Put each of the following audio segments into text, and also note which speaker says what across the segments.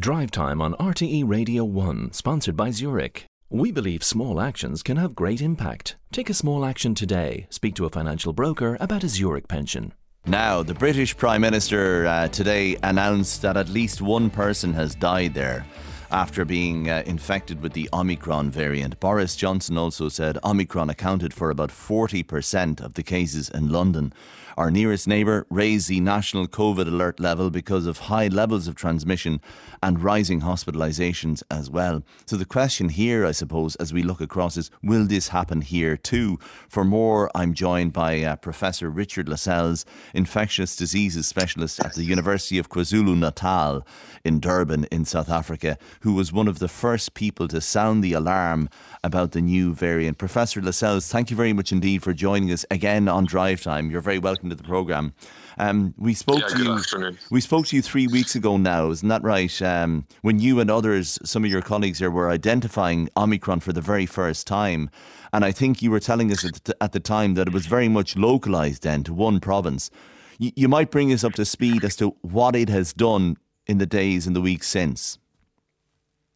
Speaker 1: Drive Time on RTE Radio 1, sponsored by Zurich. We believe small actions can have great impact. Take a small action today. Speak to a financial broker about a Zurich pension.
Speaker 2: Now, the British Prime Minister uh, today announced that at least one person has died there after being uh, infected with the Omicron variant. Boris Johnson also said Omicron accounted for about 40% of the cases in London. Our nearest neighbour raised the national COVID alert level because of high levels of transmission and rising hospitalisations as well. So the question here, I suppose, as we look across is will this happen here too? For more, I'm joined by uh, Professor Richard Lessells, infectious diseases specialist at the University of KwaZulu Natal in Durban in South Africa, who was one of the first people to sound the alarm about the new variant. Professor Lessells, thank you very much indeed for joining us again on Drive Time. You're very welcome to the programme. Um, we spoke
Speaker 3: yeah,
Speaker 2: to you.
Speaker 3: Afternoon.
Speaker 2: We spoke to you three weeks ago now, isn't that right? Um, when you and others, some of your colleagues here, were identifying Omicron for the very first time, and I think you were telling us at the, at the time that it was very much localised then to one province. You, you might bring us up to speed as to what it has done in the days and the weeks since.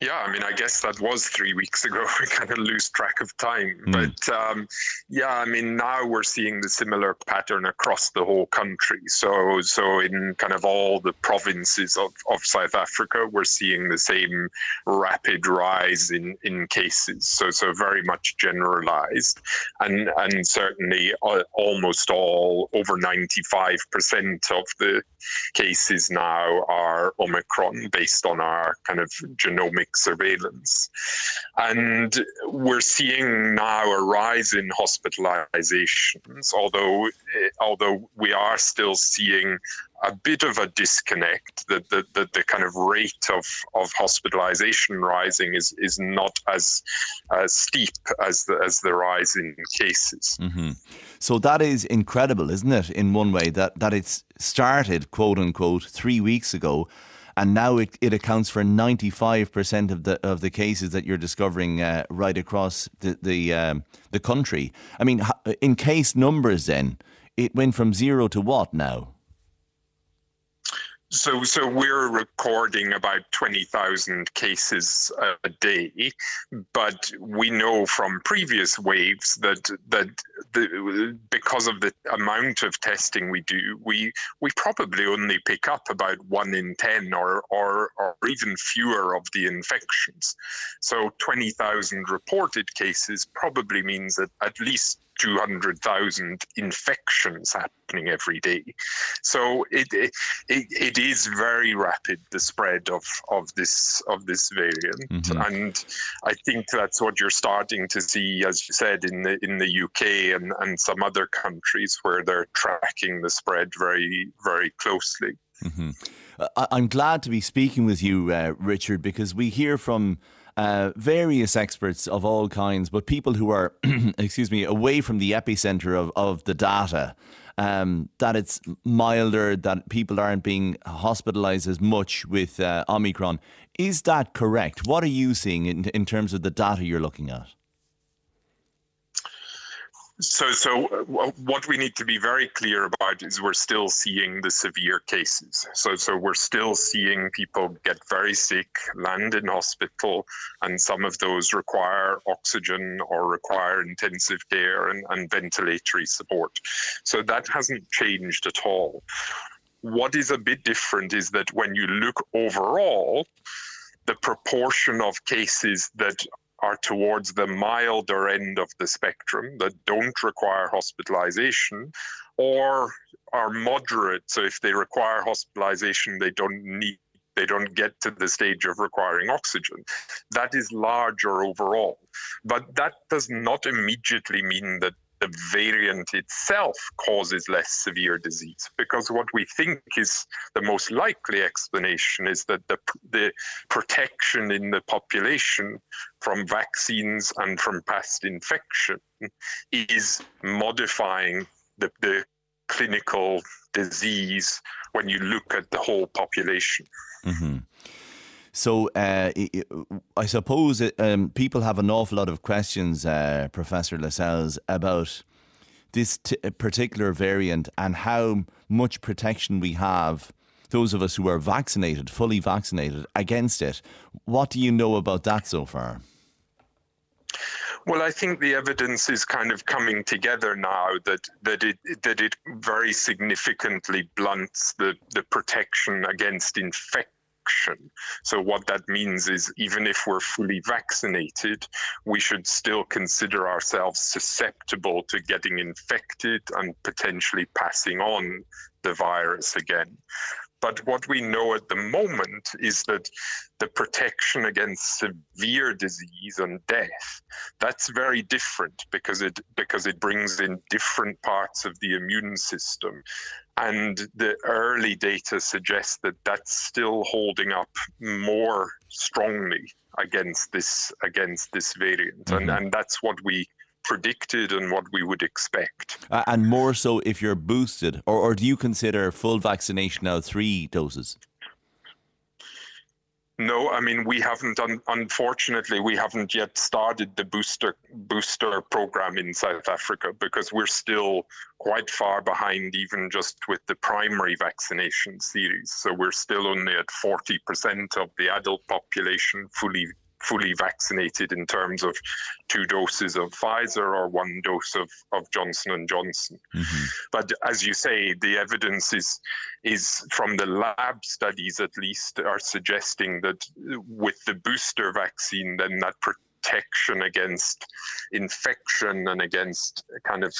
Speaker 3: Yeah, I mean, I guess that was three weeks ago. We kind of lose track of time.
Speaker 2: Mm.
Speaker 3: But um, yeah, I mean, now we're seeing the similar pattern across the whole country. So, so in kind of all the provinces of, of South Africa, we're seeing the same rapid rise in, in cases. So, so very much generalized. And, and certainly uh, almost all, over 95% of the cases now are Omicron based on our kind of genomic surveillance. And we're seeing now a rise in hospitalizations, although although we are still seeing a bit of a disconnect that the, the, the, kind of rate of, of hospitalization rising is, is not as, as steep as the, as the rise in cases.
Speaker 2: Mm-hmm. So that is incredible, isn't it, in one way, that, that it's started, quote unquote, three weeks ago and now it, it accounts for 95% of the of the cases that you're discovering uh, right across the the, um, the country. I mean, in case numbers, then it went from zero to what now?
Speaker 3: So, so we're recording about 20,000 cases a day, but we know from previous waves that that the, because of the amount of testing we do, we we probably only pick up about one in 10 or or, or even fewer of the infections. So 20,000 reported cases probably means that at least 200,000 infections happening every day. So it, it, it is very rapid the spread of, of this of this variant, mm-hmm. and I think that's what you're starting to see, as you said, in the in the UK and, and some other countries where they're tracking the spread very very closely.
Speaker 2: Mm-hmm. I'm glad to be speaking with you, uh, Richard, because we hear from uh, various experts of all kinds, but people who are, excuse me, away from the epicenter of, of the data. Um, that it's milder, that people aren't being hospitalized as much with uh, Omicron. Is that correct? What are you seeing in, in terms of the data you're looking at?
Speaker 3: So, so uh, what we need to be very clear about is we're still seeing the severe cases. So, so we're still seeing people get very sick, land in hospital, and some of those require oxygen or require intensive care and, and ventilatory support. So that hasn't changed at all. What is a bit different is that when you look overall, the proportion of cases that are towards the milder end of the spectrum that don't require hospitalization or are moderate. So if they require hospitalization, they don't need they don't get to the stage of requiring oxygen. That is larger overall. But that does not immediately mean that the variant itself causes less severe disease. Because what we think is the most likely explanation is that the, the protection in the population from vaccines and from past infection is modifying the, the clinical disease when you look at the whole population.
Speaker 2: Mm-hmm. So uh, I suppose um, people have an awful lot of questions, uh, Professor Lessells, about this t- particular variant and how much protection we have those of us who are vaccinated, fully vaccinated, against it. What do you know about that so far?
Speaker 3: Well, I think the evidence is kind of coming together now that that it that it very significantly blunts the the protection against infection so, what that means is even if we're fully vaccinated, we should still consider ourselves susceptible to getting infected and potentially passing on the virus again. But what we know at the moment is that the protection against severe disease and death, that's very different because it because it brings in different parts of the immune system. And the early data suggests that that's still holding up more strongly against this against this variant. Mm-hmm. And and that's what we predicted and what we would expect.
Speaker 2: Uh, and more so if you're boosted, or, or do you consider full vaccination now three doses?
Speaker 3: No, I mean we haven't. Un- unfortunately, we haven't yet started the booster booster program in South Africa because we're still quite far behind, even just with the primary vaccination series. So we're still only at forty percent of the adult population fully fully vaccinated in terms of two doses of Pfizer or one dose of, of Johnson and Johnson. Mm-hmm. But as you say, the evidence is is from the lab studies at least are suggesting that with the booster vaccine, then that protection against infection and against kind of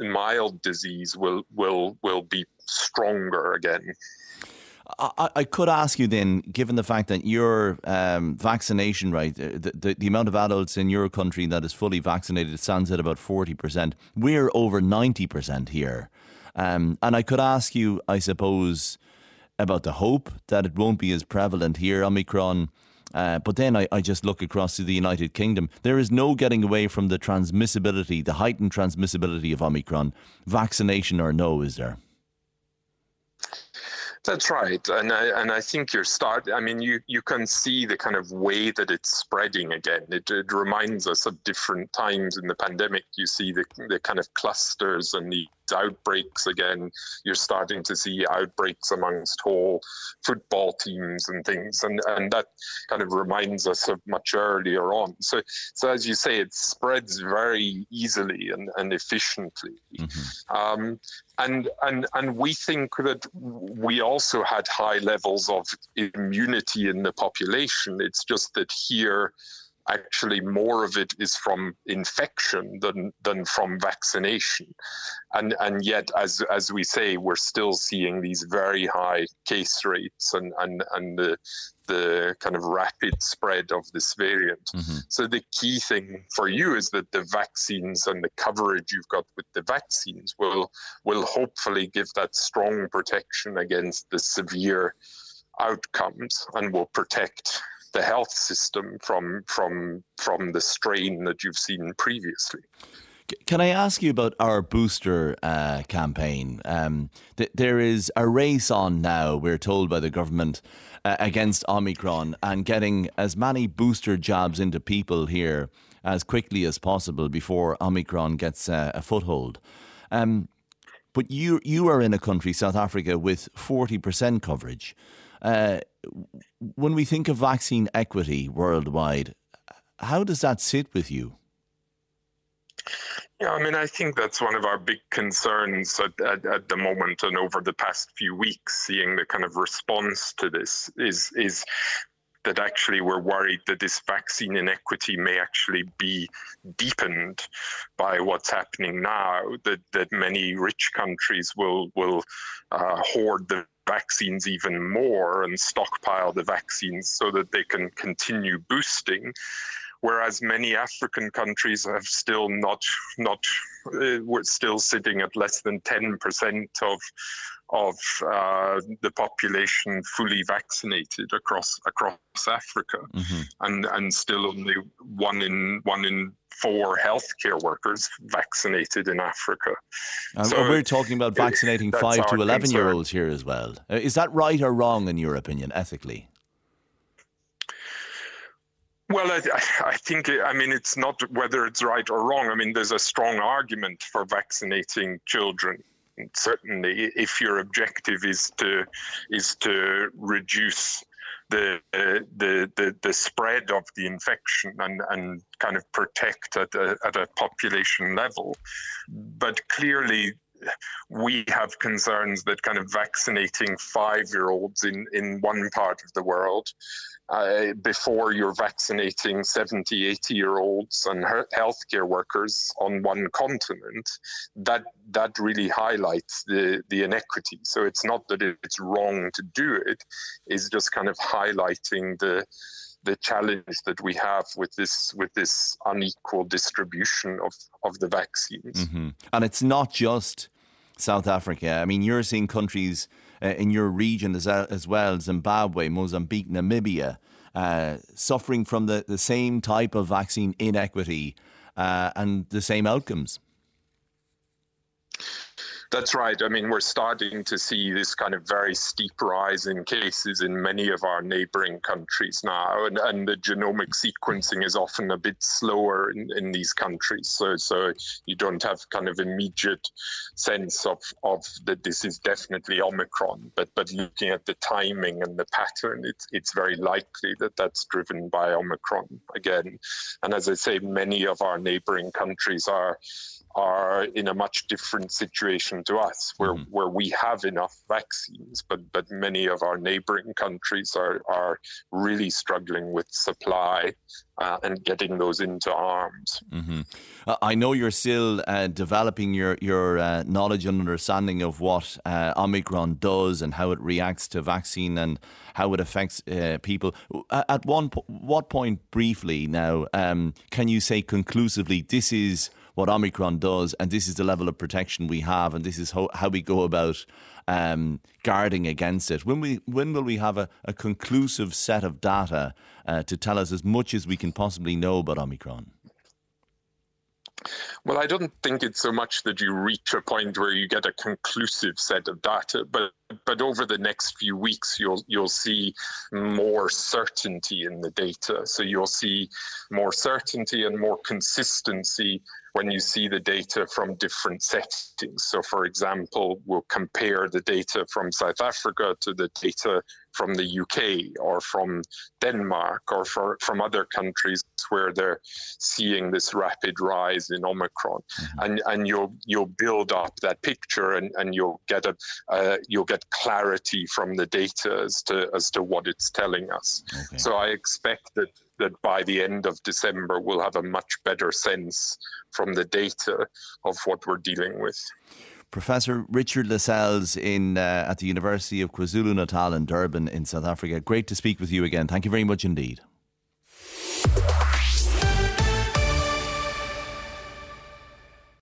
Speaker 3: mild disease will will will be stronger again.
Speaker 2: I, I, could ask you then, given the fact that your um, vaccination rate, uh, the, the, the, amount of adults in your country that is fully vaccinated stands at about 40%. We're over 90% here. Um, and I could ask you, I suppose, about the hope that it won't be as prevalent here, Omicron. Uh, but then I, I just look across to the United Kingdom. There is no getting away from the transmissibility, the heightened transmissibility of Omicron, vaccination or no, is there?
Speaker 3: That's right, and I and I think you're start. I mean, you you can see the kind of way that it's spreading again. It, it reminds us of different times in the pandemic. You see the the kind of clusters and the outbreaks again. You're starting to see outbreaks amongst whole football teams and things, and and that kind of reminds us of much earlier on. So so as you say, it spreads very easily and, and efficiently. Mm-hmm. Um, and and and we think that we also had high levels of immunity in the population. It's just that here actually more of it is from infection than than from vaccination and and yet as as we say we're still seeing these very high case rates and and and the the kind of rapid spread of this variant. Mm-hmm. So the key thing for you is that the vaccines and the coverage you've got with the vaccines will will hopefully give that strong protection against the severe outcomes and will protect the health system from from from the strain that you've seen previously.
Speaker 2: Can I ask you about our booster uh, campaign? Um, th- there is a race on now, we're told by the government, uh, against Omicron and getting as many booster jabs into people here as quickly as possible before Omicron gets uh, a foothold. Um, but you you are in a country, South Africa, with 40% coverage. Uh, when we think of vaccine equity worldwide, how does that sit with you?
Speaker 3: Yeah, I mean, I think that's one of our big concerns at, at, at, the moment and over the past few weeks, seeing the kind of response to this is is that actually we're worried that this vaccine inequity may actually be deepened by what's happening now. That that many rich countries will will uh, hoard the vaccines even more and stockpile the vaccines so that they can continue boosting whereas many African countries have still not not uh, we're still sitting at less than 10% of of uh, the population fully vaccinated across across Africa, mm-hmm. and and still only one in one in four healthcare workers vaccinated in Africa.
Speaker 2: And so we're talking about vaccinating five to eleven concern. year olds here as well. Uh, is that right or wrong in your opinion, ethically?
Speaker 3: Well, I, I, think, I mean, it's not whether it's right or wrong. I mean, there's a strong argument for vaccinating children certainly if your objective is to is to reduce the, the, the, the spread of the infection and, and kind of protect at a, at a population level. But clearly, we have concerns that kind of vaccinating five year olds in, in one part of the world uh, before you're vaccinating 70, 80 year olds and healthcare workers on one continent, that that really highlights the, the inequity. So it's not that it's wrong to do it, it's just kind of highlighting the the challenge that we have with this with this unequal distribution of, of the vaccines.
Speaker 2: Mm-hmm. And it's not just South Africa. I mean, you're seeing countries uh, in your region as, as well, Zimbabwe, Mozambique, Namibia, uh, suffering from the, the same type of vaccine inequity uh, and the same outcomes.
Speaker 3: That's right. I mean, we're starting to see this kind of very steep rise in cases in many of our neighboring countries now, and, and the genomic sequencing is often a bit slower in, in these countries. So, so you don't have kind of immediate sense of, of that this is definitely Omicron. But but looking at the timing and the pattern, it's it's very likely that that's driven by Omicron again. And as I say, many of our neighboring countries are are in a much different situation to us, where mm. where we have enough vaccines, but but many of our neighboring countries are are really struggling with supply uh, and getting those into arms.
Speaker 2: Mm-hmm. Uh, I know you're still uh, developing your your uh, knowledge and understanding of what uh, Omicron does and how it reacts to vaccine and how it affects uh, people. At one po- what point, briefly now, um, can you say conclusively this is what Omicron does, and this is the level of protection we have, and this is how, how we go about um, guarding against it. When we when will we have a, a conclusive set of data uh, to tell us as much as we can possibly know about Omicron?
Speaker 3: Well, I don't think it's so much that you reach a point where you get a conclusive set of data, but but over the next few weeks you'll you'll see more certainty in the data. So you'll see more certainty and more consistency when you see the data from different settings. So, for example, we'll compare the data from South Africa to the data from the UK or from Denmark or for, from other countries where they're seeing this rapid rise in Omicron, mm-hmm. and and you'll you'll build up that picture and, and you'll get a uh, you'll get clarity from the data as to as to what it's telling us. Okay. So I expect that that by the end of December we'll have a much better sense from the data of what we're dealing with.
Speaker 2: Professor Richard Lessells in uh, at the University of KwaZulu Natal in Durban in South Africa. Great to speak with you again. Thank you very much indeed.